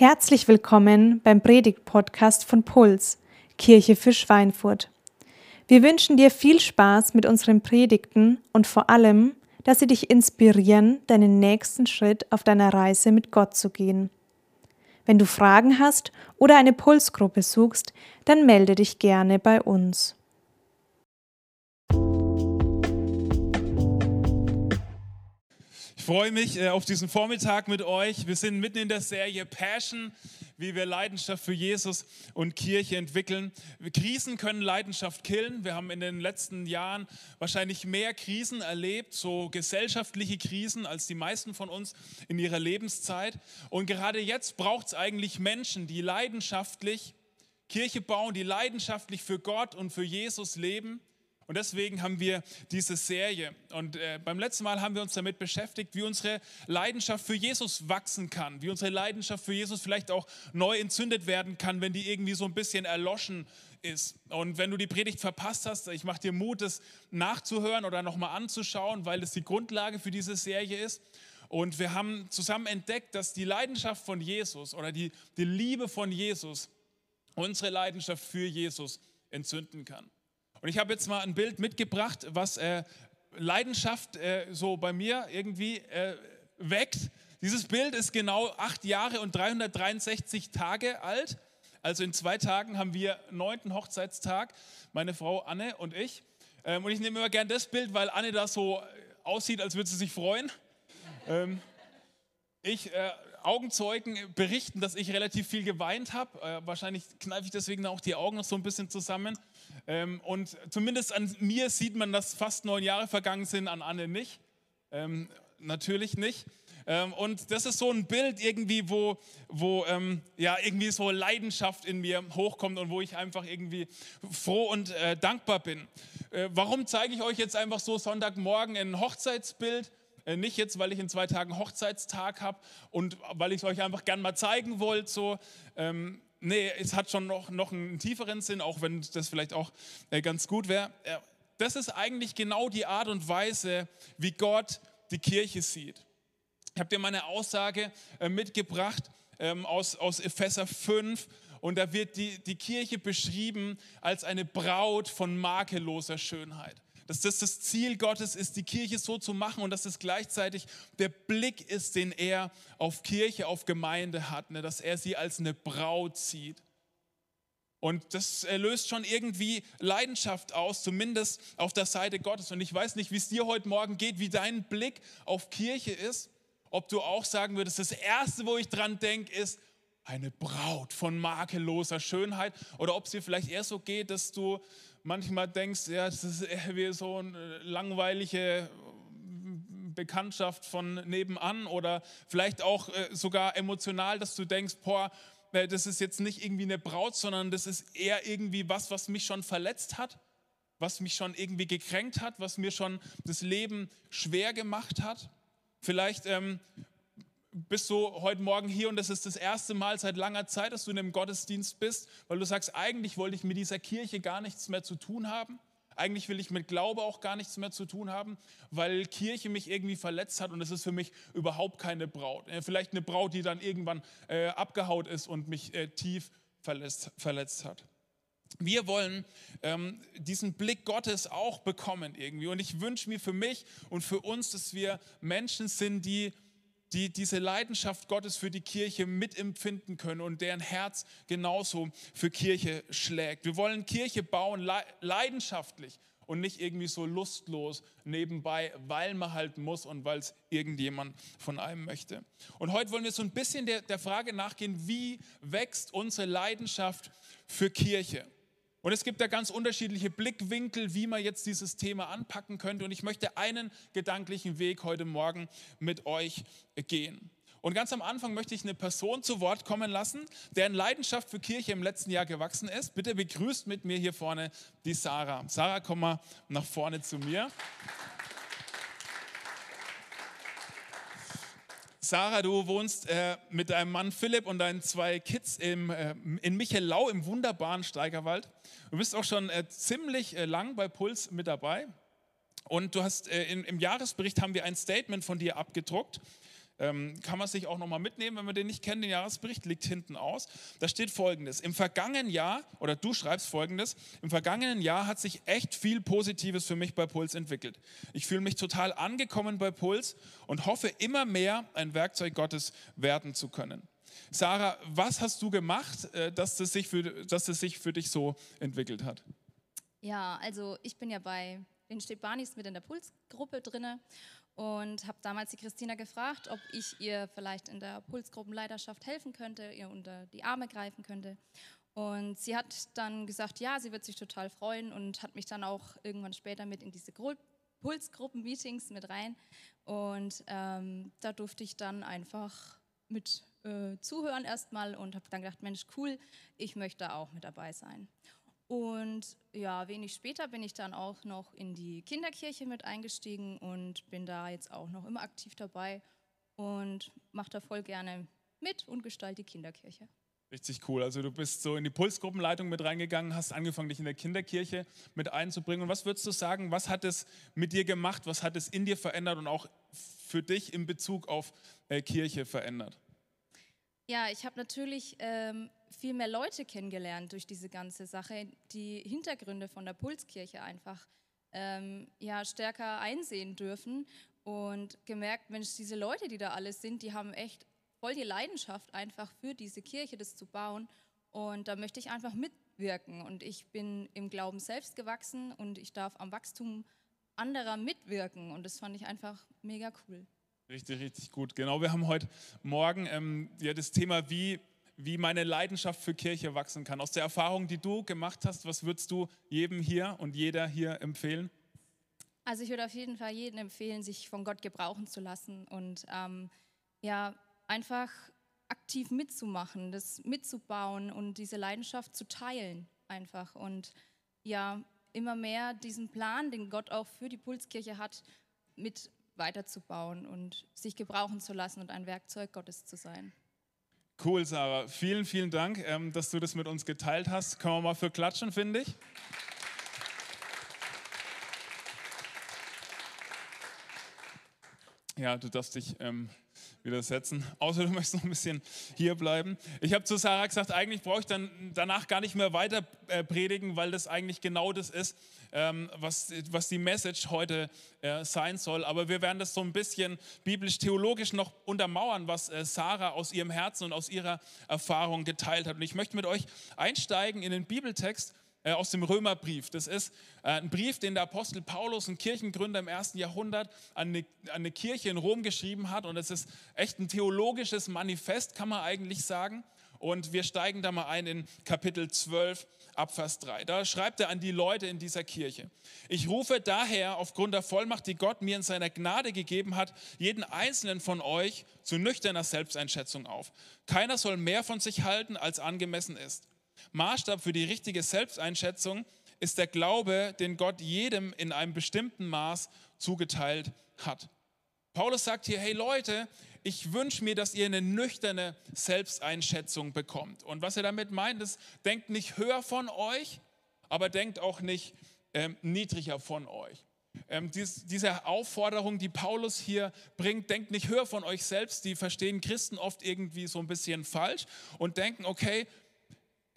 Herzlich willkommen beim Predigt-Podcast von Puls, Kirche für Schweinfurt. Wir wünschen dir viel Spaß mit unseren Predigten und vor allem, dass sie dich inspirieren, deinen nächsten Schritt auf deiner Reise mit Gott zu gehen. Wenn du Fragen hast oder eine Pulsgruppe suchst, dann melde dich gerne bei uns. Freue mich äh, auf diesen Vormittag mit euch. Wir sind mitten in der Serie Passion, wie wir Leidenschaft für Jesus und Kirche entwickeln. Krisen können Leidenschaft killen. Wir haben in den letzten Jahren wahrscheinlich mehr Krisen erlebt, so gesellschaftliche Krisen, als die meisten von uns in ihrer Lebenszeit. Und gerade jetzt braucht es eigentlich Menschen, die leidenschaftlich Kirche bauen, die leidenschaftlich für Gott und für Jesus leben und deswegen haben wir diese Serie. Und äh, beim letzten Mal haben wir uns damit beschäftigt, wie unsere Leidenschaft für Jesus wachsen kann, wie unsere Leidenschaft für Jesus vielleicht auch neu entzündet werden kann, wenn die irgendwie so ein bisschen erloschen ist. Und wenn du die Predigt verpasst hast, ich mache dir Mut, das nachzuhören oder nochmal anzuschauen, weil es die Grundlage für diese Serie ist. Und wir haben zusammen entdeckt, dass die Leidenschaft von Jesus oder die, die Liebe von Jesus unsere Leidenschaft für Jesus entzünden kann. Und ich habe jetzt mal ein Bild mitgebracht, was äh, Leidenschaft äh, so bei mir irgendwie äh, weckt. Dieses Bild ist genau acht Jahre und 363 Tage alt. Also in zwei Tagen haben wir neunten Hochzeitstag, meine Frau Anne und ich. Ähm, und ich nehme immer gern das Bild, weil Anne da so aussieht, als würde sie sich freuen. Ähm, ich, äh, Augenzeugen berichten, dass ich relativ viel geweint habe. Äh, wahrscheinlich kneife ich deswegen auch die Augen noch so ein bisschen zusammen. Ähm, und zumindest an mir sieht man, dass fast neun Jahre vergangen sind, an Anne nicht. Ähm, natürlich nicht. Ähm, und das ist so ein Bild irgendwie, wo, wo ähm, ja, irgendwie so Leidenschaft in mir hochkommt und wo ich einfach irgendwie froh und äh, dankbar bin. Äh, warum zeige ich euch jetzt einfach so Sonntagmorgen ein Hochzeitsbild? Äh, nicht jetzt, weil ich in zwei Tagen Hochzeitstag habe und weil ich es euch einfach gern mal zeigen wollte. So, ähm, nee, es hat schon noch, noch einen tieferen Sinn, auch wenn das vielleicht auch äh, ganz gut wäre. Äh, das ist eigentlich genau die Art und Weise, wie Gott die Kirche sieht. Ich habe dir meine Aussage äh, mitgebracht ähm, aus, aus Epheser 5 und da wird die, die Kirche beschrieben als eine Braut von makelloser Schönheit dass das das Ziel Gottes ist, die Kirche so zu machen und dass es gleichzeitig der Blick ist, den er auf Kirche, auf Gemeinde hat, ne? dass er sie als eine Braut sieht. Und das löst schon irgendwie Leidenschaft aus, zumindest auf der Seite Gottes. Und ich weiß nicht, wie es dir heute Morgen geht, wie dein Blick auf Kirche ist. Ob du auch sagen würdest, das Erste, wo ich dran denke, ist eine Braut von makelloser Schönheit. Oder ob es dir vielleicht eher so geht, dass du manchmal denkst, ja, das ist wie so eine langweilige Bekanntschaft von nebenan oder vielleicht auch äh, sogar emotional, dass du denkst, boah, äh, das ist jetzt nicht irgendwie eine Braut, sondern das ist eher irgendwie was, was mich schon verletzt hat, was mich schon irgendwie gekränkt hat, was mir schon das Leben schwer gemacht hat. Vielleicht ähm, bist du heute Morgen hier und das ist das erste Mal seit langer Zeit, dass du in einem Gottesdienst bist, weil du sagst, eigentlich wollte ich mit dieser Kirche gar nichts mehr zu tun haben. Eigentlich will ich mit Glaube auch gar nichts mehr zu tun haben, weil Kirche mich irgendwie verletzt hat und es ist für mich überhaupt keine Braut. Vielleicht eine Braut, die dann irgendwann äh, abgehaut ist und mich äh, tief verletzt, verletzt hat. Wir wollen ähm, diesen Blick Gottes auch bekommen irgendwie. Und ich wünsche mir für mich und für uns, dass wir Menschen sind, die die diese Leidenschaft Gottes für die Kirche mitempfinden können und deren Herz genauso für Kirche schlägt. Wir wollen Kirche bauen leidenschaftlich und nicht irgendwie so lustlos nebenbei, weil man halt muss und weil es irgendjemand von einem möchte. Und heute wollen wir so ein bisschen der, der Frage nachgehen, wie wächst unsere Leidenschaft für Kirche? Und es gibt da ganz unterschiedliche Blickwinkel, wie man jetzt dieses Thema anpacken könnte. Und ich möchte einen gedanklichen Weg heute Morgen mit euch gehen. Und ganz am Anfang möchte ich eine Person zu Wort kommen lassen, deren Leidenschaft für Kirche im letzten Jahr gewachsen ist. Bitte begrüßt mit mir hier vorne die Sarah. Sarah, komm mal nach vorne zu mir. Sarah, du wohnst äh, mit deinem Mann Philipp und deinen zwei Kids im, äh, in Michelau im wunderbaren Steigerwald. Du bist auch schon äh, ziemlich äh, lang bei Puls mit dabei. Und du hast äh, in, im Jahresbericht haben wir ein Statement von dir abgedruckt. ähm, kann man sich auch nochmal mitnehmen, wenn man den nicht kennt. Den Jahresbericht liegt hinten aus. Da steht folgendes: Im vergangenen Jahr, oder du schreibst folgendes: Im vergangenen Jahr hat sich echt viel Positives für mich bei Puls entwickelt. Ich fühle mich total angekommen bei Puls und hoffe immer mehr ein Werkzeug Gottes werden zu können. Sarah, was hast du gemacht, äh, dass es sich für, dass es sich für dich so entwickelt hat? Ja, also ich bin ja bei den Stepanis mit in der Pulsgruppe drinne und habe damals die Christina gefragt, ob ich ihr vielleicht in der Pulsgruppenleiterschaft helfen könnte, ihr unter die Arme greifen könnte. Und sie hat dann gesagt, ja, sie wird sich total freuen und hat mich dann auch irgendwann später mit in diese Pulsgruppen-Meetings mit rein. Und ähm, da durfte ich dann einfach mit äh, zuhören erstmal und habe dann gedacht, Mensch, cool, ich möchte auch mit dabei sein. Und ja, wenig später bin ich dann auch noch in die Kinderkirche mit eingestiegen und bin da jetzt auch noch immer aktiv dabei und mache da voll gerne mit und gestalte die Kinderkirche. Richtig cool. Also du bist so in die Pulsgruppenleitung mit reingegangen, hast angefangen, dich in der Kinderkirche mit einzubringen. Und was würdest du sagen, was hat es mit dir gemacht, was hat es in dir verändert und auch für dich in Bezug auf äh, Kirche verändert? Ja, ich habe natürlich ähm, viel mehr Leute kennengelernt durch diese ganze Sache, die Hintergründe von der Pulskirche einfach ähm, ja, stärker einsehen dürfen und gemerkt, Mensch, diese Leute, die da alles sind, die haben echt voll die Leidenschaft einfach für diese Kirche, das zu bauen. Und da möchte ich einfach mitwirken. Und ich bin im Glauben selbst gewachsen und ich darf am Wachstum anderer mitwirken. Und das fand ich einfach mega cool. Richtig, richtig gut. Genau, wir haben heute Morgen ähm, ja, das Thema, wie, wie meine Leidenschaft für Kirche wachsen kann. Aus der Erfahrung, die du gemacht hast, was würdest du jedem hier und jeder hier empfehlen? Also ich würde auf jeden Fall jedem empfehlen, sich von Gott gebrauchen zu lassen und ähm, ja, einfach aktiv mitzumachen, das mitzubauen und diese Leidenschaft zu teilen einfach und ja, immer mehr diesen Plan, den Gott auch für die Pulskirche hat, mit weiterzubauen und sich gebrauchen zu lassen und ein Werkzeug Gottes zu sein. Cool, Sarah. Vielen, vielen Dank, ähm, dass du das mit uns geteilt hast. Können wir mal für klatschen, finde ich. Ja, du darfst dich ähm, widersetzen. Außer du möchtest noch ein bisschen hier bleiben. Ich habe zu Sarah gesagt, eigentlich brauche ich dann danach gar nicht mehr weiter äh, predigen, weil das eigentlich genau das ist, ähm, was, was die Message heute äh, sein soll. Aber wir werden das so ein bisschen biblisch-theologisch noch untermauern, was äh, Sarah aus ihrem Herzen und aus ihrer Erfahrung geteilt hat. Und ich möchte mit euch einsteigen in den Bibeltext äh, aus dem Römerbrief. Das ist äh, ein Brief, den der Apostel Paulus, ein Kirchengründer im ersten Jahrhundert, an eine, an eine Kirche in Rom geschrieben hat. Und es ist echt ein theologisches Manifest, kann man eigentlich sagen. Und wir steigen da mal ein in Kapitel 12, Abvers 3. Da schreibt er an die Leute in dieser Kirche. Ich rufe daher aufgrund der Vollmacht, die Gott mir in seiner Gnade gegeben hat, jeden einzelnen von euch zu nüchterner Selbsteinschätzung auf. Keiner soll mehr von sich halten, als angemessen ist. Maßstab für die richtige Selbsteinschätzung ist der Glaube, den Gott jedem in einem bestimmten Maß zugeteilt hat. Paulus sagt hier, hey Leute, ich wünsche mir, dass ihr eine nüchterne Selbsteinschätzung bekommt. Und was er damit meint, ist, denkt nicht höher von euch, aber denkt auch nicht ähm, niedriger von euch. Ähm, dies, diese Aufforderung, die Paulus hier bringt, denkt nicht höher von euch selbst, die verstehen Christen oft irgendwie so ein bisschen falsch und denken, okay,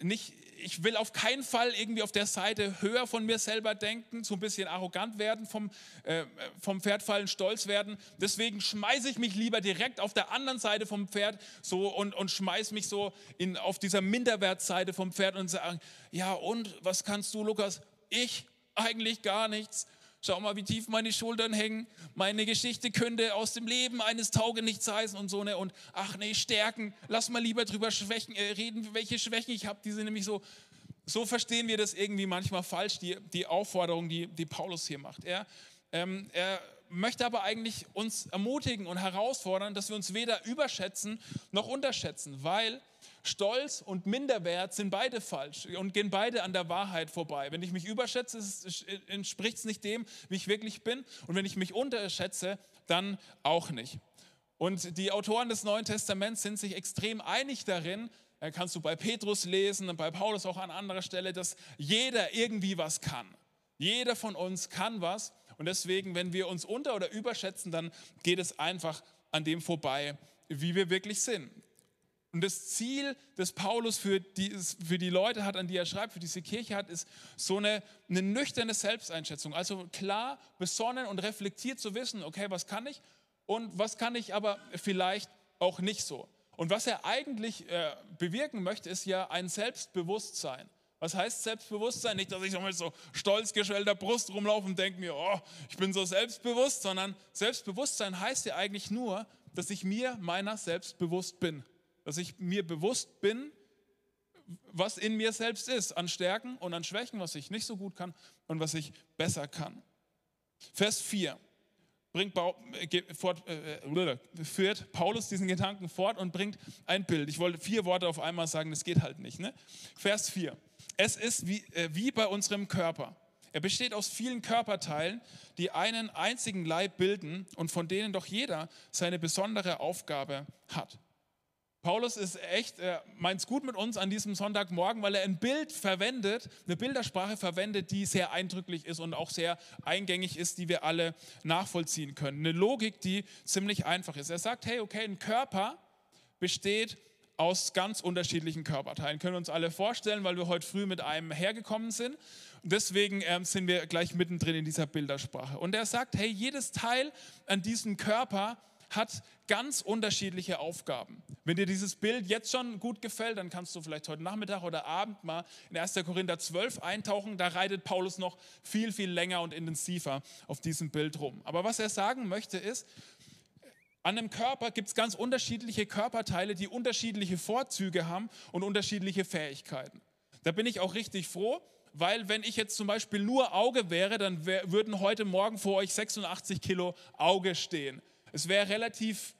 nicht, ich will auf keinen Fall irgendwie auf der Seite höher von mir selber denken, so ein bisschen arrogant werden, vom, äh, vom Pferd fallen, stolz werden. Deswegen schmeiße ich mich lieber direkt auf der anderen Seite vom Pferd so und, und schmeiße mich so in, auf dieser Minderwertseite vom Pferd und sage, ja und, was kannst du, Lukas? Ich? Eigentlich gar nichts. Schau mal, wie tief meine Schultern hängen. Meine Geschichte könnte aus dem Leben eines Taugenichts heißen und so ne. Und ach nee, Stärken. Lass mal lieber drüber schwächen, äh, reden, welche Schwächen ich habe. Die sind nämlich so. So verstehen wir das irgendwie manchmal falsch, die, die Aufforderung, die, die Paulus hier macht. Er, ähm, er möchte aber eigentlich uns ermutigen und herausfordern, dass wir uns weder überschätzen noch unterschätzen, weil Stolz und Minderwert sind beide falsch und gehen beide an der Wahrheit vorbei. Wenn ich mich überschätze, entspricht es nicht dem, wie ich wirklich bin. Und wenn ich mich unterschätze, dann auch nicht. Und die Autoren des Neuen Testaments sind sich extrem einig darin, äh, kannst du bei Petrus lesen und bei Paulus auch an anderer Stelle, dass jeder irgendwie was kann. Jeder von uns kann was. Und deswegen, wenn wir uns unter- oder überschätzen, dann geht es einfach an dem vorbei, wie wir wirklich sind. Und das Ziel, das Paulus für die, für die Leute hat, an die er schreibt, für diese Kirche hat, ist so eine, eine nüchterne Selbsteinschätzung. Also klar, besonnen und reflektiert zu wissen, okay, was kann ich und was kann ich aber vielleicht auch nicht so. Und was er eigentlich äh, bewirken möchte, ist ja ein Selbstbewusstsein. Was heißt Selbstbewusstsein? Nicht, dass ich so mit so stolz geschwellter Brust rumlaufe und denke mir, oh, ich bin so selbstbewusst, sondern Selbstbewusstsein heißt ja eigentlich nur, dass ich mir meiner selbst bewusst bin dass ich mir bewusst bin, was in mir selbst ist, an Stärken und an Schwächen, was ich nicht so gut kann und was ich besser kann. Vers 4 bringt, äh, fort, äh, äh, führt Paulus diesen Gedanken fort und bringt ein Bild. Ich wollte vier Worte auf einmal sagen, das geht halt nicht. Ne? Vers 4. Es ist wie, äh, wie bei unserem Körper. Er besteht aus vielen Körperteilen, die einen einzigen Leib bilden und von denen doch jeder seine besondere Aufgabe hat. Paulus ist echt, er meint es gut mit uns an diesem Sonntagmorgen, weil er ein Bild verwendet, eine Bildersprache verwendet, die sehr eindrücklich ist und auch sehr eingängig ist, die wir alle nachvollziehen können. Eine Logik, die ziemlich einfach ist. Er sagt, hey, okay, ein Körper besteht aus ganz unterschiedlichen Körperteilen. Können wir uns alle vorstellen, weil wir heute früh mit einem hergekommen sind. Deswegen ähm, sind wir gleich mittendrin in dieser Bildersprache. Und er sagt, hey, jedes Teil an diesem Körper hat ganz unterschiedliche Aufgaben. Wenn dir dieses Bild jetzt schon gut gefällt, dann kannst du vielleicht heute Nachmittag oder Abend mal in 1. Korinther 12 eintauchen. Da reitet Paulus noch viel, viel länger und intensiver auf diesem Bild rum. Aber was er sagen möchte ist, an einem Körper gibt es ganz unterschiedliche Körperteile, die unterschiedliche Vorzüge haben und unterschiedliche Fähigkeiten. Da bin ich auch richtig froh, weil wenn ich jetzt zum Beispiel nur Auge wäre, dann würden heute Morgen vor euch 86 Kilo Auge stehen. Es wäre relativ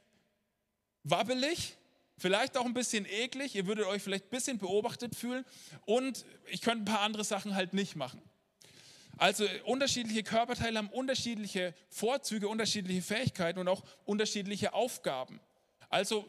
wabbelig, vielleicht auch ein bisschen eklig. Ihr würdet euch vielleicht ein bisschen beobachtet fühlen. Und ich könnte ein paar andere Sachen halt nicht machen. Also unterschiedliche Körperteile haben unterschiedliche Vorzüge, unterschiedliche Fähigkeiten und auch unterschiedliche Aufgaben. Also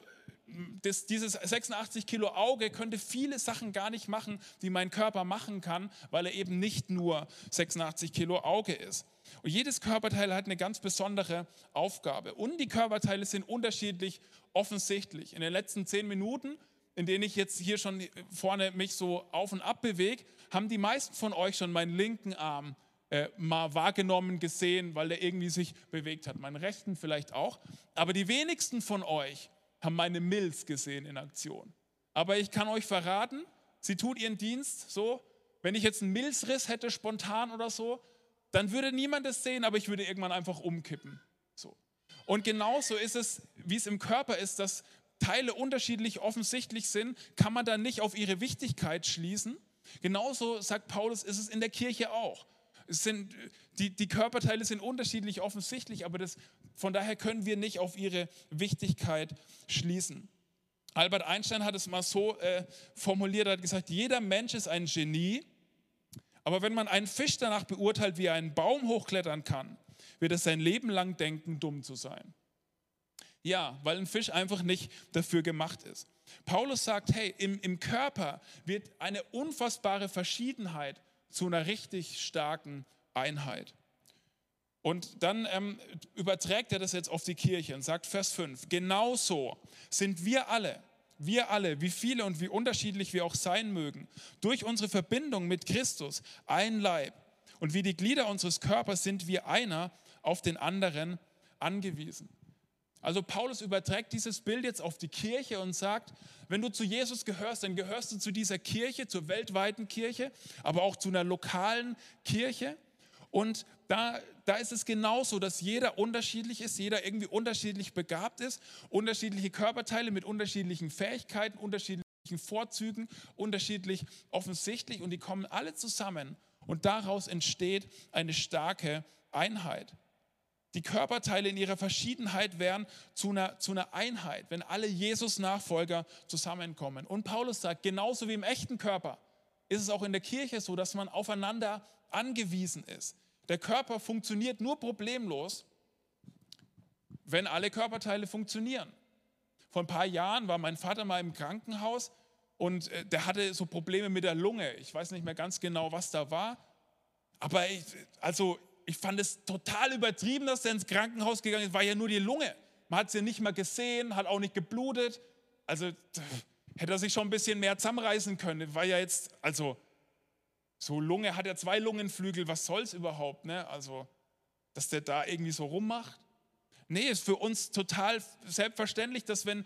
das, dieses 86 Kilo Auge könnte viele Sachen gar nicht machen, die mein Körper machen kann, weil er eben nicht nur 86 Kilo Auge ist. Und jedes Körperteil hat eine ganz besondere Aufgabe. Und die Körperteile sind unterschiedlich offensichtlich. In den letzten zehn Minuten, in denen ich jetzt hier schon vorne mich so auf und ab bewege, haben die meisten von euch schon meinen linken Arm äh, mal wahrgenommen, gesehen, weil der irgendwie sich bewegt hat. Meinen rechten vielleicht auch. Aber die wenigsten von euch haben meine Milz gesehen in Aktion. Aber ich kann euch verraten, sie tut ihren Dienst so. Wenn ich jetzt einen Milzriss hätte, spontan oder so, dann würde niemand es sehen, aber ich würde irgendwann einfach umkippen. So. Und genauso ist es, wie es im Körper ist, dass Teile unterschiedlich offensichtlich sind, kann man dann nicht auf ihre Wichtigkeit schließen. Genauso sagt Paulus, ist es in der Kirche auch. Es sind, die, die Körperteile sind unterschiedlich offensichtlich, aber das, von daher können wir nicht auf ihre Wichtigkeit schließen. Albert Einstein hat es mal so äh, formuliert, er hat gesagt, jeder Mensch ist ein Genie, aber wenn man einen Fisch danach beurteilt, wie er einen Baum hochklettern kann, wird er sein Leben lang denken, dumm zu sein. Ja, weil ein Fisch einfach nicht dafür gemacht ist. Paulus sagt, hey, im, im Körper wird eine unfassbare Verschiedenheit zu einer richtig starken Einheit. Und dann ähm, überträgt er das jetzt auf die Kirche und sagt Vers 5, genauso sind wir alle, wir alle, wie viele und wie unterschiedlich wir auch sein mögen, durch unsere Verbindung mit Christus ein Leib. Und wie die Glieder unseres Körpers sind wir einer auf den anderen angewiesen. Also Paulus überträgt dieses Bild jetzt auf die Kirche und sagt, wenn du zu Jesus gehörst, dann gehörst du zu dieser Kirche, zur weltweiten Kirche, aber auch zu einer lokalen Kirche. Und da, da ist es genauso, dass jeder unterschiedlich ist, jeder irgendwie unterschiedlich begabt ist, unterschiedliche Körperteile mit unterschiedlichen Fähigkeiten, unterschiedlichen Vorzügen, unterschiedlich offensichtlich und die kommen alle zusammen und daraus entsteht eine starke Einheit. Die Körperteile in ihrer Verschiedenheit werden zu einer, zu einer Einheit, wenn alle Jesus-Nachfolger zusammenkommen. Und Paulus sagt, genauso wie im echten Körper ist es auch in der Kirche so, dass man aufeinander angewiesen ist. Der Körper funktioniert nur problemlos, wenn alle Körperteile funktionieren. Vor ein paar Jahren war mein Vater mal im Krankenhaus und äh, der hatte so Probleme mit der Lunge. Ich weiß nicht mehr ganz genau, was da war. Aber ich, also, ich fand es total übertrieben, dass er ins Krankenhaus gegangen ist. War ja nur die Lunge. Man hat sie nicht mal gesehen, hat auch nicht geblutet. Also hätte er sich schon ein bisschen mehr zusammenreißen können. War ja jetzt, also so Lunge, hat er zwei Lungenflügel, was soll's überhaupt, ne? Also, dass der da irgendwie so rummacht. Nee, ist für uns total selbstverständlich, dass wenn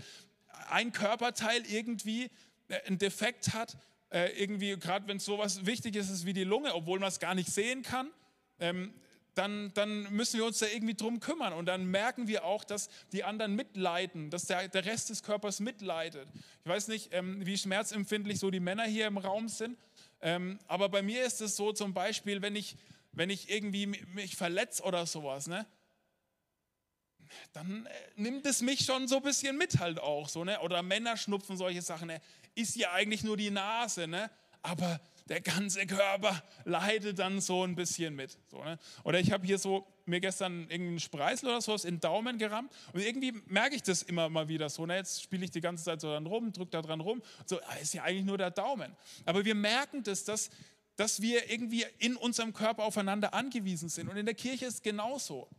ein Körperteil irgendwie äh, einen Defekt hat, äh, irgendwie, gerade wenn es sowas Wichtiges ist wie die Lunge, obwohl man es gar nicht sehen kann, ähm, dann, dann, müssen wir uns da irgendwie drum kümmern. Und dann merken wir auch, dass die anderen mitleiden, dass der, der Rest des Körpers mitleidet. Ich weiß nicht, ähm, wie schmerzempfindlich so die Männer hier im Raum sind, ähm, aber bei mir ist es so zum Beispiel, wenn ich, wenn ich irgendwie mich verletze oder sowas, ne, dann äh, nimmt es mich schon so ein bisschen mit halt auch. So, ne? Oder Männer schnupfen solche Sachen. Ne? Ist ja eigentlich nur die Nase, ne? aber der ganze Körper leidet dann so ein bisschen mit. So, ne? Oder ich habe hier so mir gestern irgendeinen Spreißel oder sowas in den Daumen gerammt und irgendwie merke ich das immer mal wieder so. Ne? Jetzt spiele ich die ganze Zeit so dann rum, drücke da dran rum. So, ah, ist ja eigentlich nur der Daumen. Aber wir merken das, dass, dass wir irgendwie in unserem Körper aufeinander angewiesen sind. Und in der Kirche ist es genauso.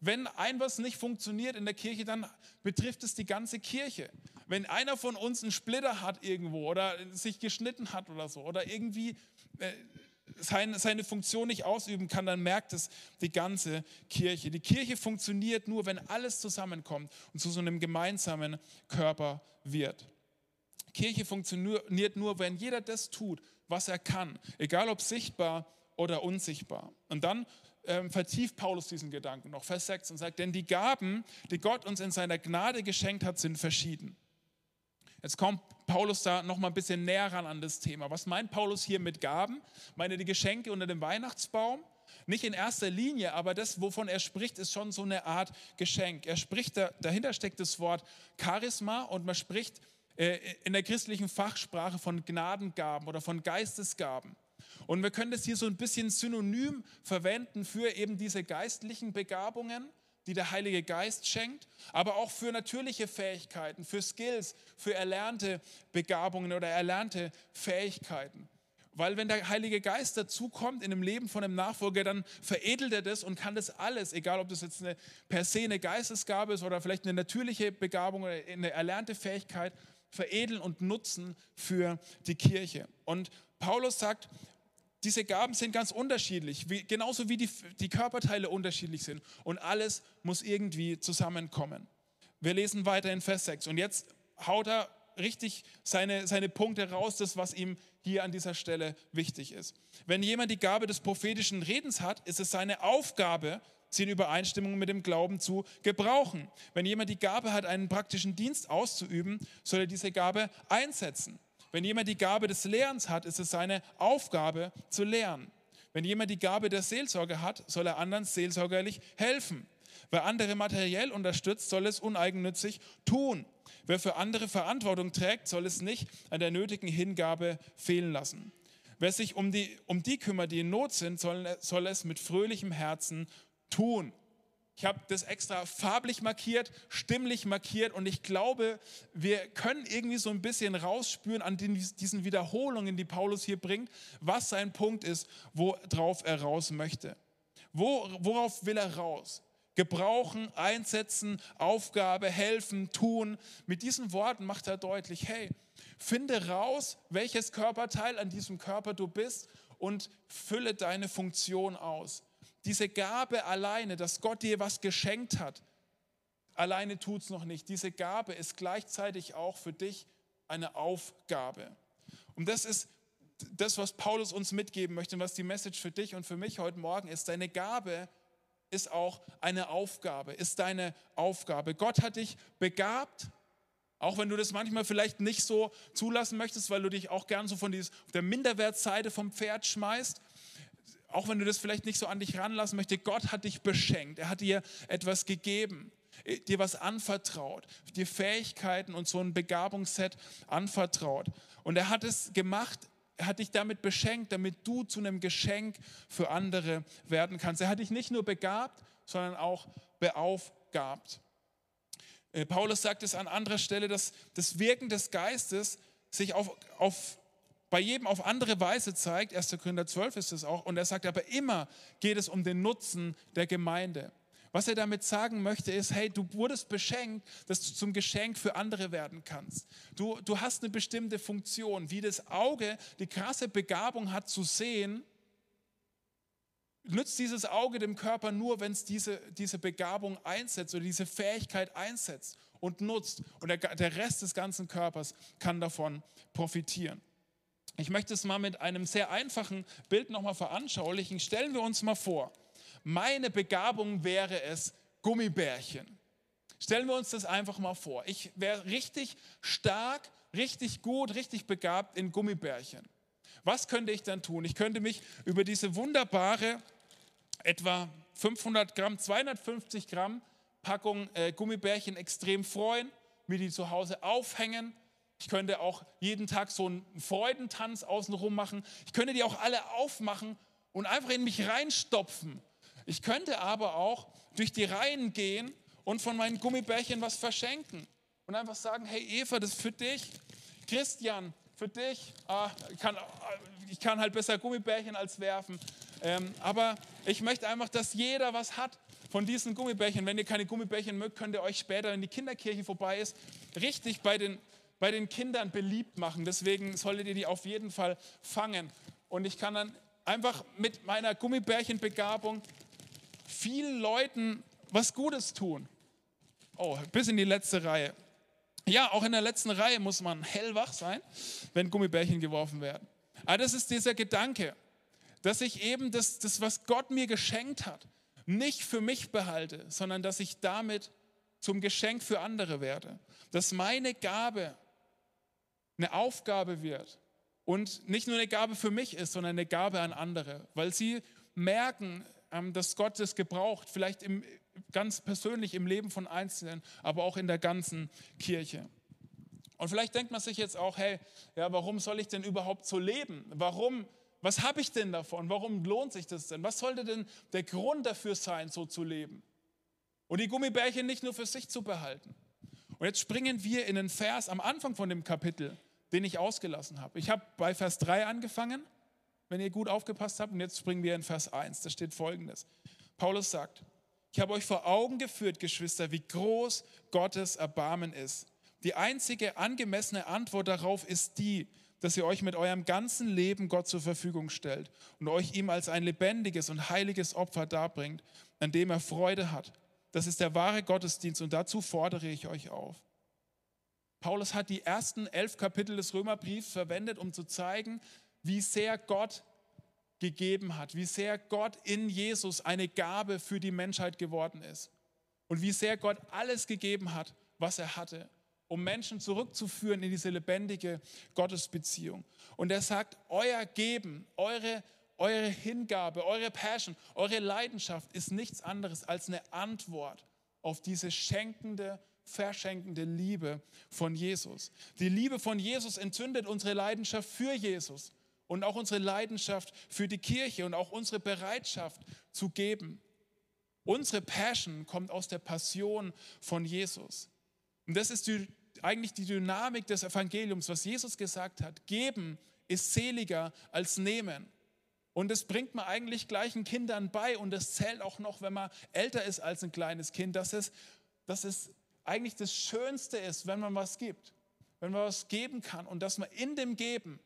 Wenn ein was nicht funktioniert in der Kirche, dann betrifft es die ganze Kirche. Wenn einer von uns einen Splitter hat irgendwo oder sich geschnitten hat oder so oder irgendwie äh, seine, seine Funktion nicht ausüben kann, dann merkt es die ganze Kirche. Die Kirche funktioniert nur, wenn alles zusammenkommt und zu so einem gemeinsamen Körper wird. Kirche funktioniert nur, wenn jeder das tut, was er kann, egal ob sichtbar oder unsichtbar. Und dann ähm, vertieft Paulus diesen Gedanken noch, Vers 6 und sagt, denn die Gaben, die Gott uns in seiner Gnade geschenkt hat, sind verschieden. Jetzt kommt Paulus da noch mal ein bisschen näher ran an das Thema. Was meint Paulus hier mit Gaben? Meine die Geschenke unter dem Weihnachtsbaum? Nicht in erster Linie, aber das, wovon er spricht, ist schon so eine Art Geschenk. Er spricht, dahinter steckt das Wort Charisma und man spricht äh, in der christlichen Fachsprache von Gnadengaben oder von Geistesgaben. Und wir können das hier so ein bisschen synonym verwenden für eben diese geistlichen Begabungen, die der Heilige Geist schenkt, aber auch für natürliche Fähigkeiten, für Skills, für erlernte Begabungen oder erlernte Fähigkeiten. Weil wenn der Heilige Geist dazukommt in dem Leben von einem Nachfolger, dann veredelt er das und kann das alles, egal ob das jetzt eine per se eine Geistesgabe ist oder vielleicht eine natürliche Begabung oder eine erlernte Fähigkeit, veredeln und nutzen für die Kirche. Und Paulus sagt, diese Gaben sind ganz unterschiedlich, wie, genauso wie die, die Körperteile unterschiedlich sind. Und alles muss irgendwie zusammenkommen. Wir lesen weiter in Vers 6. Und jetzt haut er richtig seine, seine Punkte raus, das, was ihm hier an dieser Stelle wichtig ist. Wenn jemand die Gabe des prophetischen Redens hat, ist es seine Aufgabe, sie in Übereinstimmung mit dem Glauben zu gebrauchen. Wenn jemand die Gabe hat, einen praktischen Dienst auszuüben, soll er diese Gabe einsetzen. Wenn jemand die Gabe des Lehrens hat, ist es seine Aufgabe zu lehren. Wenn jemand die Gabe der Seelsorge hat, soll er anderen seelsorgerlich helfen. Wer andere materiell unterstützt, soll es uneigennützig tun. Wer für andere Verantwortung trägt, soll es nicht an der nötigen Hingabe fehlen lassen. Wer sich um die, um die kümmert, die in Not sind, soll, soll es mit fröhlichem Herzen tun. Ich habe das extra farblich markiert, stimmlich markiert und ich glaube, wir können irgendwie so ein bisschen rausspüren an den, diesen Wiederholungen, die Paulus hier bringt, was sein Punkt ist, worauf er raus möchte. Wo, worauf will er raus? Gebrauchen, einsetzen, Aufgabe, helfen, tun. Mit diesen Worten macht er deutlich, hey, finde raus, welches Körperteil an diesem Körper du bist und fülle deine Funktion aus. Diese Gabe alleine, dass Gott dir was geschenkt hat, alleine tut es noch nicht. Diese Gabe ist gleichzeitig auch für dich eine Aufgabe. Und das ist das, was Paulus uns mitgeben möchte und was die Message für dich und für mich heute Morgen ist. Deine Gabe ist auch eine Aufgabe, ist deine Aufgabe. Gott hat dich begabt, auch wenn du das manchmal vielleicht nicht so zulassen möchtest, weil du dich auch gern so von dieser, der Minderwertseite vom Pferd schmeißt auch wenn du das vielleicht nicht so an dich ranlassen möchtest, Gott hat dich beschenkt. Er hat dir etwas gegeben, äh, dir was anvertraut, dir Fähigkeiten und so ein Begabungsset anvertraut. Und er hat es gemacht, er hat dich damit beschenkt, damit du zu einem Geschenk für andere werden kannst. Er hat dich nicht nur begabt, sondern auch beaufgabt. Äh, Paulus sagt es an anderer Stelle, dass das Wirken des Geistes sich auf, auf bei jedem auf andere Weise zeigt. 1. Korinther 12 ist es auch. Und er sagt aber immer geht es um den Nutzen der Gemeinde. Was er damit sagen möchte, ist, hey, du wurdest beschenkt, dass du zum Geschenk für andere werden kannst. Du, du hast eine bestimmte Funktion, wie das Auge die krasse Begabung hat zu sehen, nützt dieses Auge dem Körper nur, wenn es diese, diese Begabung einsetzt oder diese Fähigkeit einsetzt und nutzt. Und der, der Rest des ganzen Körpers kann davon profitieren. Ich möchte es mal mit einem sehr einfachen Bild nochmal veranschaulichen. Stellen wir uns mal vor, meine Begabung wäre es Gummibärchen. Stellen wir uns das einfach mal vor. Ich wäre richtig stark, richtig gut, richtig begabt in Gummibärchen. Was könnte ich dann tun? Ich könnte mich über diese wunderbare etwa 500 Gramm, 250 Gramm Packung äh, Gummibärchen extrem freuen, mir die zu Hause aufhängen. Ich könnte auch jeden Tag so einen Freudentanz außenrum machen. Ich könnte die auch alle aufmachen und einfach in mich reinstopfen. Ich könnte aber auch durch die Reihen gehen und von meinen Gummibärchen was verschenken und einfach sagen, hey Eva, das ist für dich. Christian, für dich. Ah, ich, kann, ich kann halt besser Gummibärchen als werfen. Ähm, aber ich möchte einfach, dass jeder was hat von diesen Gummibärchen. Wenn ihr keine Gummibärchen mögt, könnt ihr euch später, wenn die Kinderkirche vorbei ist, richtig bei den, bei den Kindern beliebt machen. Deswegen solltet ihr die auf jeden Fall fangen. Und ich kann dann einfach mit meiner Gummibärchenbegabung vielen Leuten was Gutes tun. Oh, bis in die letzte Reihe. Ja, auch in der letzten Reihe muss man hellwach sein, wenn Gummibärchen geworfen werden. Aber das ist dieser Gedanke dass ich eben das, das, was Gott mir geschenkt hat, nicht für mich behalte, sondern dass ich damit zum Geschenk für andere werde. Dass meine Gabe eine Aufgabe wird und nicht nur eine Gabe für mich ist, sondern eine Gabe an andere, weil sie merken, ähm, dass Gott es gebraucht, vielleicht im, ganz persönlich im Leben von Einzelnen, aber auch in der ganzen Kirche. Und vielleicht denkt man sich jetzt auch, hey, ja, warum soll ich denn überhaupt so leben? Warum was habe ich denn davon? Warum lohnt sich das denn? Was sollte denn der Grund dafür sein, so zu leben? Und die Gummibärchen nicht nur für sich zu behalten. Und jetzt springen wir in den Vers am Anfang von dem Kapitel, den ich ausgelassen habe. Ich habe bei Vers 3 angefangen, wenn ihr gut aufgepasst habt, und jetzt springen wir in Vers 1. Da steht folgendes. Paulus sagt, ich habe euch vor Augen geführt, Geschwister, wie groß Gottes Erbarmen ist. Die einzige angemessene Antwort darauf ist die, dass ihr euch mit eurem ganzen Leben Gott zur Verfügung stellt und euch ihm als ein lebendiges und heiliges Opfer darbringt, an dem er Freude hat. Das ist der wahre Gottesdienst und dazu fordere ich euch auf. Paulus hat die ersten elf Kapitel des Römerbriefs verwendet, um zu zeigen, wie sehr Gott gegeben hat, wie sehr Gott in Jesus eine Gabe für die Menschheit geworden ist und wie sehr Gott alles gegeben hat, was er hatte um Menschen zurückzuführen in diese lebendige Gottesbeziehung. Und er sagt, euer Geben, eure, eure Hingabe, eure Passion, eure Leidenschaft ist nichts anderes als eine Antwort auf diese schenkende, verschenkende Liebe von Jesus. Die Liebe von Jesus entzündet unsere Leidenschaft für Jesus und auch unsere Leidenschaft für die Kirche und auch unsere Bereitschaft zu geben. Unsere Passion kommt aus der Passion von Jesus. Und das ist die, eigentlich die Dynamik des Evangeliums, was Jesus gesagt hat. Geben ist seliger als nehmen. Und das bringt man eigentlich gleichen Kindern bei und das zählt auch noch, wenn man älter ist als ein kleines Kind, dass es, dass es eigentlich das Schönste ist, wenn man was gibt, wenn man was geben kann und dass man in dem Geben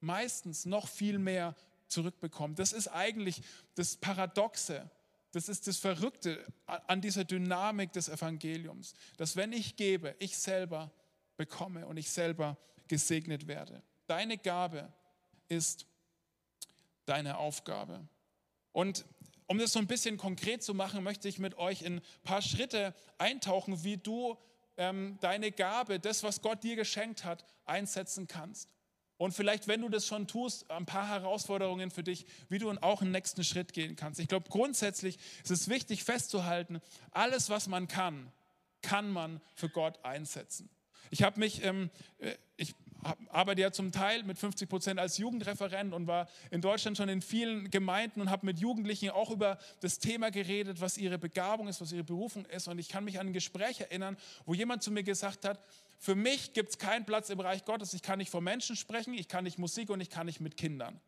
meistens noch viel mehr zurückbekommt. Das ist eigentlich das Paradoxe das ist das Verrückte an dieser Dynamik des Evangeliums, dass wenn ich gebe, ich selber bekomme und ich selber gesegnet werde. Deine Gabe ist deine Aufgabe. Und um das so ein bisschen konkret zu machen, möchte ich mit euch in ein paar Schritte eintauchen, wie du ähm, deine Gabe, das, was Gott dir geschenkt hat, einsetzen kannst. Und vielleicht, wenn du das schon tust, ein paar Herausforderungen für dich, wie du auch einen nächsten Schritt gehen kannst. Ich glaube, grundsätzlich ist es wichtig festzuhalten, alles, was man kann, kann man für Gott einsetzen. Ich habe mich, ähm, äh, ich arbeite ja zum Teil mit 50 Prozent als Jugendreferent und war in Deutschland schon in vielen Gemeinden und habe mit Jugendlichen auch über das Thema geredet, was ihre Begabung ist, was ihre Berufung ist. Und ich kann mich an ein Gespräch erinnern, wo jemand zu mir gesagt hat, für mich gibt es keinen Platz im Bereich Gottes. Ich kann nicht vor Menschen sprechen, ich kann nicht Musik und ich kann nicht mit Kindern.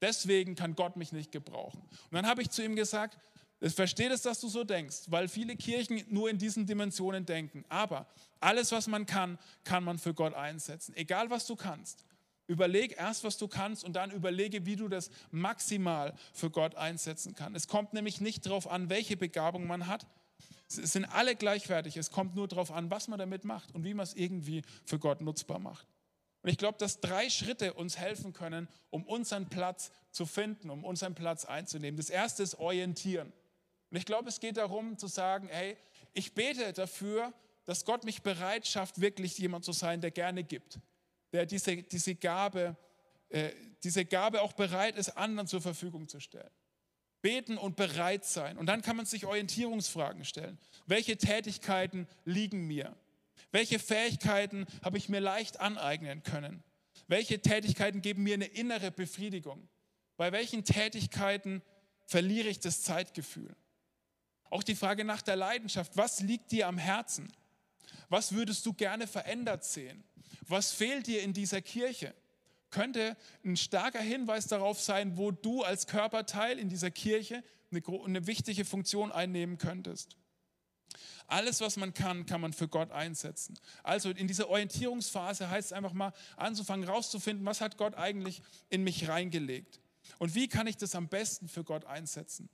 Deswegen kann Gott mich nicht gebrauchen. Und dann habe ich zu ihm gesagt, Ich verstehe es, dass du so denkst, weil viele Kirchen nur in diesen Dimensionen denken. Aber alles, was man kann, kann man für Gott einsetzen. Egal, was du kannst. Überleg erst, was du kannst und dann überlege, wie du das maximal für Gott einsetzen kannst. Es kommt nämlich nicht darauf an, welche Begabung man hat. Es sind alle gleichwertig. Es kommt nur darauf an, was man damit macht und wie man es irgendwie für Gott nutzbar macht. Und ich glaube, dass drei Schritte uns helfen können, um unseren Platz zu finden, um unseren Platz einzunehmen. Das erste ist orientieren. Und ich glaube, es geht darum zu sagen, hey, ich bete dafür, dass Gott mich bereit schafft, wirklich jemand zu sein, der gerne gibt, der diese, diese, Gabe, äh, diese Gabe auch bereit ist, anderen zur Verfügung zu stellen. Beten und bereit sein. Und dann kann man sich Orientierungsfragen stellen. Welche Tätigkeiten liegen mir? Welche Fähigkeiten habe ich mir leicht aneignen können? Welche Tätigkeiten geben mir eine innere Befriedigung? Bei welchen Tätigkeiten verliere ich das Zeitgefühl? Auch die Frage nach der Leidenschaft. Was liegt dir am Herzen? Was würdest du gerne verändert sehen? Was fehlt dir in dieser Kirche? Könnte ein starker Hinweis darauf sein, wo du als Körperteil in dieser Kirche eine, eine wichtige Funktion einnehmen könntest. Alles, was man kann, kann man für Gott einsetzen. Also in dieser Orientierungsphase heißt es einfach mal anzufangen, rauszufinden, was hat Gott eigentlich in mich reingelegt? Und wie kann ich das am besten für Gott einsetzen?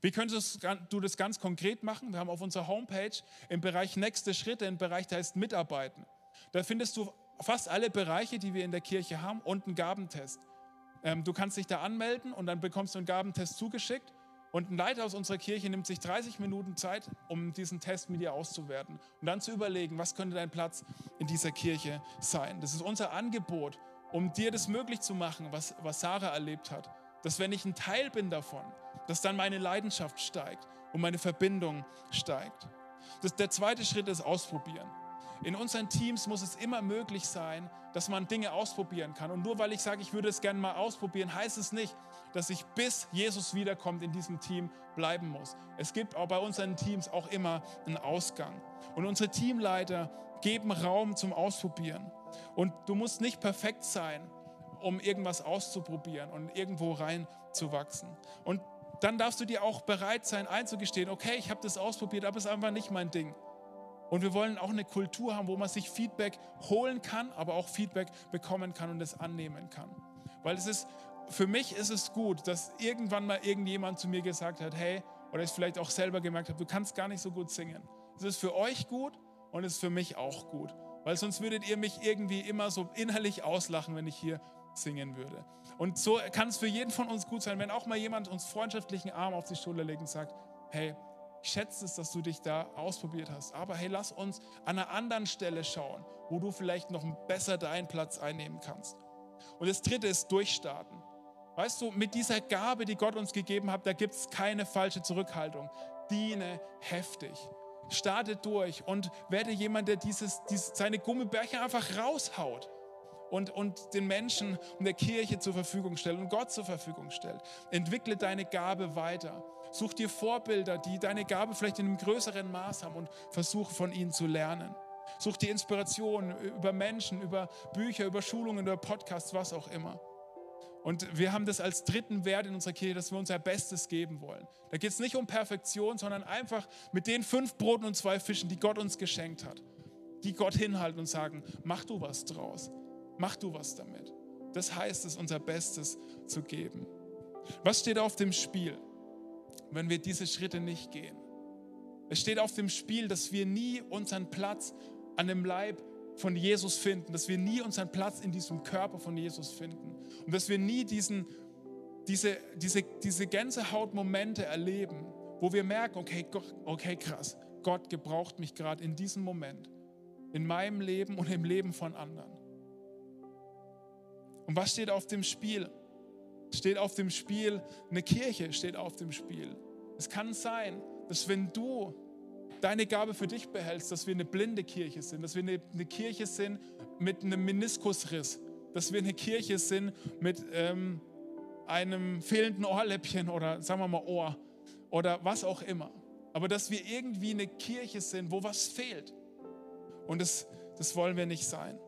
Wie könntest du das ganz konkret machen? Wir haben auf unserer Homepage im Bereich nächste Schritte, einen Bereich, der heißt Mitarbeiten. Da findest du fast alle Bereiche, die wir in der Kirche haben und einen Gabentest. Ähm, du kannst dich da anmelden und dann bekommst du einen Gabentest zugeschickt und ein Leiter aus unserer Kirche nimmt sich 30 Minuten Zeit, um diesen Test mit dir auszuwerten und dann zu überlegen, was könnte dein Platz in dieser Kirche sein. Das ist unser Angebot, um dir das möglich zu machen, was, was Sarah erlebt hat. Dass wenn ich ein Teil bin davon, dass dann meine Leidenschaft steigt und meine Verbindung steigt. Das, der zweite Schritt ist ausprobieren. In unseren Teams muss es immer möglich sein, dass man Dinge ausprobieren kann. Und nur weil ich sage, ich würde es gerne mal ausprobieren, heißt es nicht, dass ich bis Jesus wiederkommt in diesem Team bleiben muss. Es gibt auch bei unseren Teams auch immer einen Ausgang. Und unsere Teamleiter geben Raum zum Ausprobieren. Und du musst nicht perfekt sein, um irgendwas auszuprobieren und irgendwo reinzuwachsen. Und dann darfst du dir auch bereit sein, einzugestehen, okay, ich habe das ausprobiert, aber es ist einfach nicht mein Ding. Und wir wollen auch eine Kultur haben, wo man sich Feedback holen kann, aber auch Feedback bekommen kann und es annehmen kann. Weil es ist, für mich ist es gut, dass irgendwann mal irgendjemand zu mir gesagt hat, hey, oder ich vielleicht auch selber gemerkt habe, du kannst gar nicht so gut singen. Es ist für euch gut und es ist für mich auch gut. Weil sonst würdet ihr mich irgendwie immer so innerlich auslachen, wenn ich hier singen würde. Und so kann es für jeden von uns gut sein, wenn auch mal jemand uns freundschaftlichen Arm auf die Schulter legt und sagt, hey, ich schätze es, dass du dich da ausprobiert hast. Aber hey, lass uns an einer anderen Stelle schauen, wo du vielleicht noch besser deinen Platz einnehmen kannst. Und das dritte ist durchstarten. Weißt du, mit dieser Gabe, die Gott uns gegeben hat, da gibt es keine falsche Zurückhaltung. Diene heftig. Starte durch und werde jemand, der dieses, dieses, seine Gummibärchen einfach raushaut und, und den Menschen und der Kirche zur Verfügung stellt und Gott zur Verfügung stellt. Entwickle deine Gabe weiter. Such dir Vorbilder, die deine Gabe vielleicht in einem größeren Maß haben und versuche von ihnen zu lernen. Such dir Inspiration über Menschen, über Bücher, über Schulungen, über Podcasts, was auch immer. Und wir haben das als dritten Wert in unserer Kirche, dass wir unser Bestes geben wollen. Da geht es nicht um Perfektion, sondern einfach mit den fünf Broten und zwei Fischen, die Gott uns geschenkt hat, die Gott hinhalten und sagen, mach du was draus, mach du was damit. Das heißt es, unser Bestes zu geben. Was steht auf dem Spiel? wenn wir diese Schritte nicht gehen. Es steht auf dem Spiel, dass wir nie unseren Platz an dem Leib von Jesus finden, dass wir nie unseren Platz in diesem Körper von Jesus finden und dass wir nie diesen, diese, diese, diese Gänsehautmomente erleben, wo wir merken, okay, okay krass, Gott gebraucht mich gerade in diesem Moment, in meinem Leben und im Leben von anderen. Und was steht auf dem Spiel? steht auf dem Spiel, eine Kirche steht auf dem Spiel. Es kann sein, dass wenn du deine Gabe für dich behältst, dass wir eine blinde Kirche sind, dass wir eine, Kirche sind mit einem Meniskusriss, dass wir eine Kirche sind mit ähm, einem fehlenden Ohrläppchen oder sagen wir mal Ohr oder was auch immer. Aber dass wir irgendwie eine Kirche sind, wo was fehlt. Und das, das wollen wir nicht sein.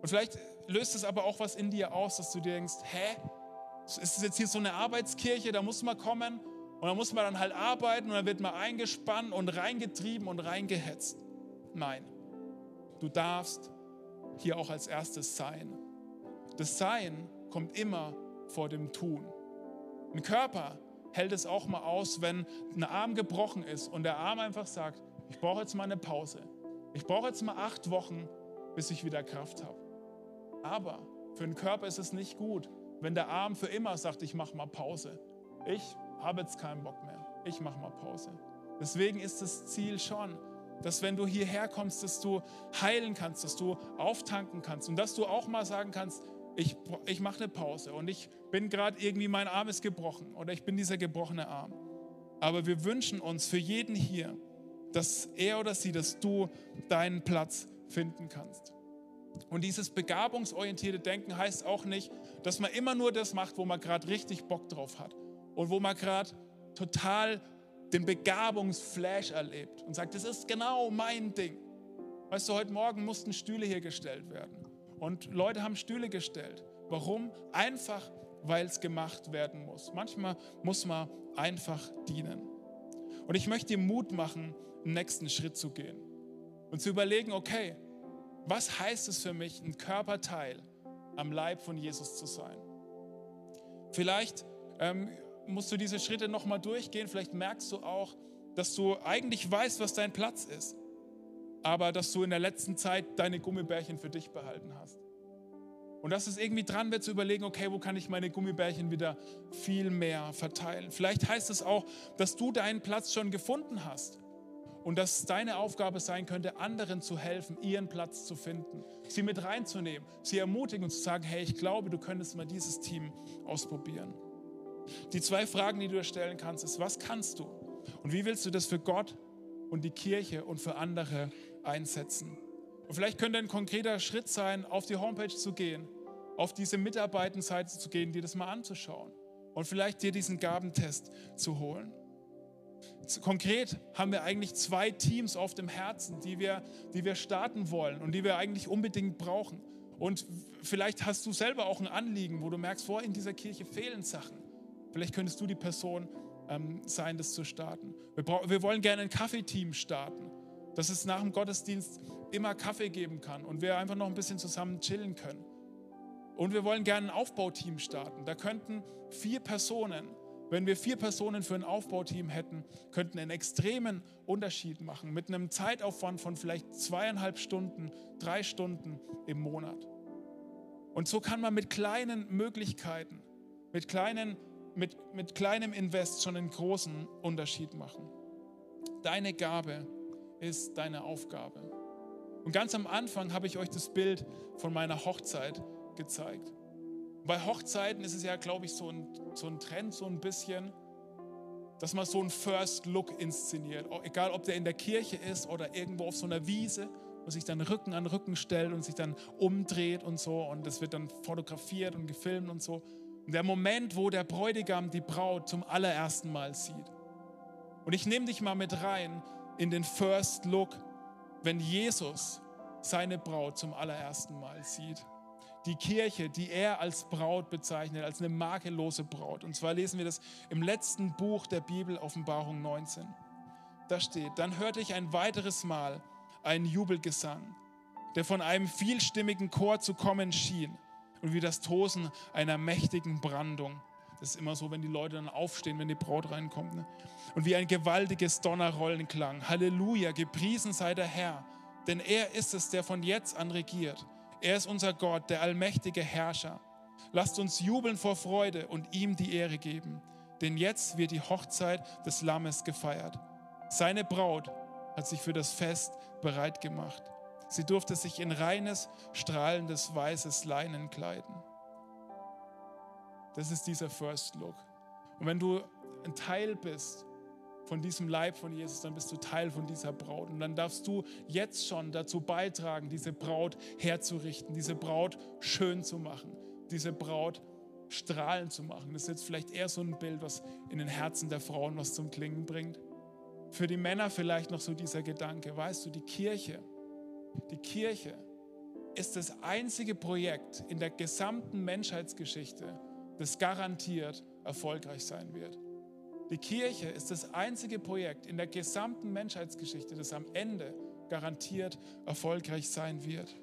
Und vielleicht löst es aber auch was in dir aus, dass du dir denkst, hä, ist es jetzt hier so eine Arbeitskirche, da muss man kommen Und da muss man dann halt arbeiten und dann wird man eingespannt und reingetrieben und reingehetzt. Nein, du darfst hier auch als erstes sein. Das Sein kommt immer vor dem Tun. Ein Körper hält es auch mal aus, wenn ein Arm gebrochen ist und der Arm einfach sagt, ich brauche jetzt mal eine Pause. Ich brauche jetzt mal acht Wochen, bis ich wieder Kraft habe. Aber für den Körper ist es nicht gut, wenn der Arm für immer sagt, ich mache mal Pause. Ich habe jetzt keinen Bock mehr. Ich mache mal Pause. Deswegen ist das Ziel schon, dass wenn du hierher kommst, dass du heilen kannst, dass du auftanken kannst und dass du auch mal sagen kannst, ich, ich mache eine Pause und ich bin gerade irgendwie, mein Arm ist gebrochen oder ich bin dieser gebrochene Arm. Aber wir wünschen uns für jeden hier, dass er oder sie, dass du deinen Platz finden kannst. Und dieses begabungsorientierte Denken heißt auch nicht, dass man immer nur das macht, wo man gerade richtig Bock drauf hat und wo man gerade total den Begabungsflash erlebt und sagt, das ist genau mein Ding. Weißt du, heute Morgen mussten Stühle hier gestellt werden und Leute haben Stühle gestellt. Warum? Einfach, weil es gemacht werden muss. Manchmal muss man einfach dienen. Und ich möchte dir Mut machen, den nächsten Schritt zu gehen und zu überlegen, okay, was heißt es für mich, ein Körperteil am Leib von Jesus zu sein? Vielleicht ähm, musst du diese Schritte nochmal durchgehen. Vielleicht merkst du auch, dass du eigentlich weißt, was dein Platz ist, aber dass du in der letzten Zeit deine Gummibärchen für dich behalten hast. Und dass es irgendwie dran wird zu überlegen, okay, wo kann ich meine Gummibärchen wieder viel mehr verteilen? Vielleicht heißt es auch, dass du deinen Platz schon gefunden hast und dass es deine Aufgabe sein könnte, anderen zu helfen, ihren Platz zu finden, sie mit reinzunehmen, sie ermutigen und zu sagen, hey, ich glaube, du könntest mal dieses Team ausprobieren. Die zwei Fragen, die du dir stellen kannst, ist, was kannst du? Und wie willst du das für Gott und die Kirche und für andere einsetzen? Und vielleicht könnte ein konkreter Schritt sein, auf die Homepage zu gehen, auf diese Mitarbeitenseite zu gehen, dir das mal anzuschauen und vielleicht dir diesen Gabentest zu holen. Konkret haben wir eigentlich zwei Teams auf dem Herzen, die wir, die wir starten wollen und die wir eigentlich unbedingt brauchen. Und vielleicht hast du selber auch ein Anliegen, wo du merkst, vor in dieser Kirche fehlen Sachen. Vielleicht könntest du die Person ähm, sein, das zu starten. Wir, wir wollen gerne ein Kaffeeteam starten, dass es nach dem Gottesdienst immer Kaffee geben kann und wir einfach noch ein bisschen zusammen chillen können. Und wir wollen gerne ein Aufbauteam starten. Da könnten vier Personen wenn wir vier Personen für ein Aufbauteam hätten, könnten einen extremen Unterschied machen mit einem Zeitaufwand von vielleicht zweieinhalb Stunden, drei Stunden im Monat. Und so kann man mit kleinen Möglichkeiten, mit, kleinen, mit, mit kleinem Invest schon einen großen Unterschied machen. Deine Gabe ist deine Aufgabe. Und ganz am Anfang habe ich euch das Bild von meiner Hochzeit gezeigt. Bei Hochzeiten ist es ja, glaube ich, so ein, so ein Trend, so ein bisschen, dass man so einen First Look inszeniert. Egal, ob der in der Kirche ist oder irgendwo auf so einer Wiese, wo sich dann Rücken an Rücken stellt und sich dann umdreht und so. Und das wird dann fotografiert und gefilmt und so. Und der Moment, wo der Bräutigam die Braut zum allerersten Mal sieht. Und ich nehme dich mal mit rein in den First Look, wenn Jesus seine Braut zum allerersten Mal sieht die Kirche, die er als Braut bezeichnet, als eine makellose Braut. Und zwar lesen wir das im letzten Buch der Bibel, Offenbarung 19. Da steht, dann hörte ich ein weiteres Mal einen Jubelgesang, der von einem vielstimmigen Chor zu kommen schien und wie das Tosen einer mächtigen Brandung. Das ist immer so, wenn die Leute dann aufstehen, wenn die Braut reinkommt. Ne? Und wie ein gewaltiges Donnerrollen klang. Halleluja, gepriesen sei der Herr, denn er ist es, der von jetzt an regiert er ist unser Gott, der allmächtige Herrscher. Lasst uns jubeln vor Freude und ihm die Ehre geben, denn jetzt wird die Hochzeit des Lammes gefeiert. Seine Braut hat sich für das Fest bereit gemacht. Sie durfte sich in reines, strahlendes, weißes Leinen kleiden. Das ist dieser First Look. Und wenn du ein Teil bist von diesem Leib von Jesus, dann bist du Teil von dieser Braut. Und dann darfst du jetzt schon dazu beitragen, diese Braut herzurichten, diese Braut schön zu machen, diese Braut strahlen zu machen. Das ist jetzt vielleicht eher so ein Bild, was in den Herzen der Frauen was zum Klingen bringt. Für die Männer vielleicht noch so dieser Gedanke, weißt du, die Kirche, die Kirche ist das einzige Projekt in der gesamten Menschheitsgeschichte, das garantiert erfolgreich sein wird. Die Kirche ist das einzige Projekt in der gesamten Menschheitsgeschichte, das am Ende garantiert erfolgreich sein wird.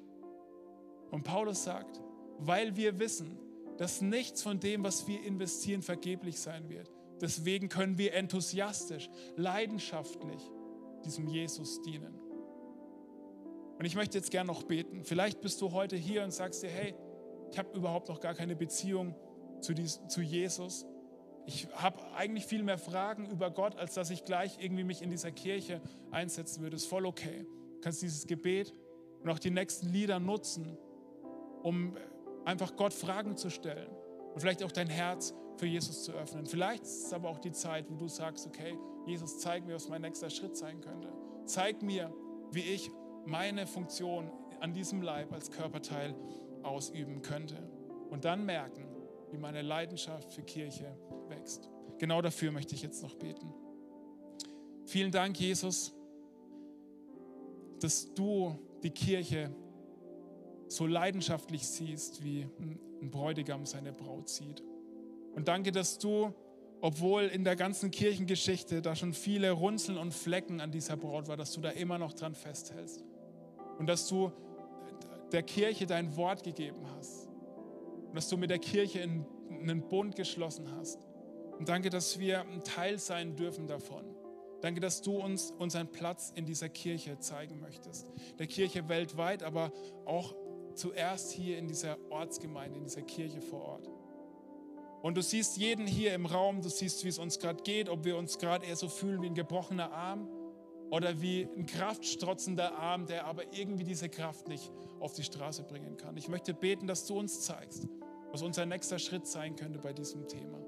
Und Paulus sagt, weil wir wissen, dass nichts von dem, was wir investieren, vergeblich sein wird. Deswegen können wir enthusiastisch, leidenschaftlich diesem Jesus dienen. Und ich möchte jetzt gerne noch beten. Vielleicht bist du heute hier und sagst dir, hey, ich habe überhaupt noch gar keine Beziehung zu Jesus. Ich habe eigentlich viel mehr Fragen über Gott, als dass ich gleich irgendwie mich in dieser Kirche einsetzen würde. Ist voll okay. Du kannst dieses Gebet und auch die nächsten Lieder nutzen, um einfach Gott Fragen zu stellen und vielleicht auch dein Herz für Jesus zu öffnen. Vielleicht ist es aber auch die Zeit, wo du sagst, okay, Jesus, zeig mir, was mein nächster Schritt sein könnte. Zeig mir, wie ich meine Funktion an diesem Leib als Körperteil ausüben könnte. Und dann merken, wie meine Leidenschaft für Kirche wächst. Genau dafür möchte ich jetzt noch beten. Vielen Dank, Jesus, dass du die Kirche so leidenschaftlich siehst, wie ein Bräutigam seine Braut sieht. Und danke, dass du, obwohl in der ganzen Kirchengeschichte da schon viele Runzeln und Flecken an dieser Braut war, dass du da immer noch dran festhältst. Und dass du der Kirche dein Wort gegeben hast. Und dass du mit der Kirche einen Bund geschlossen hast. Und danke, dass wir ein Teil sein dürfen davon. Danke, dass du uns unseren Platz in dieser Kirche zeigen möchtest. Der Kirche weltweit, aber auch zuerst hier in dieser Ortsgemeinde, in dieser Kirche vor Ort. Und du siehst jeden hier im Raum, du siehst, wie es uns gerade geht, ob wir uns gerade eher so fühlen wie ein gebrochener Arm oder wie ein kraftstrotzender Arm, der aber irgendwie diese Kraft nicht auf die Straße bringen kann. Ich möchte beten, dass du uns zeigst, was unser nächster Schritt sein könnte bei diesem Thema.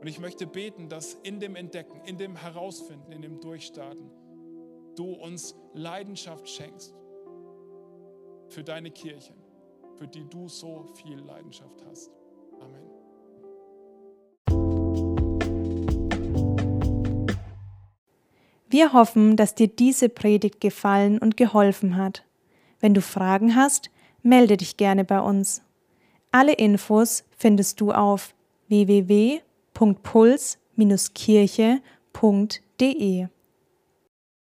Und ich möchte beten, dass in dem Entdecken, in dem Herausfinden, in dem Durchstarten, du uns Leidenschaft schenkst für deine Kirche, für die du so viel Leidenschaft hast. Amen. Wir hoffen, dass dir diese Predigt gefallen und geholfen hat. Wenn du Fragen hast, melde dich gerne bei uns. Alle Infos findest du auf www.puls-kirche.de.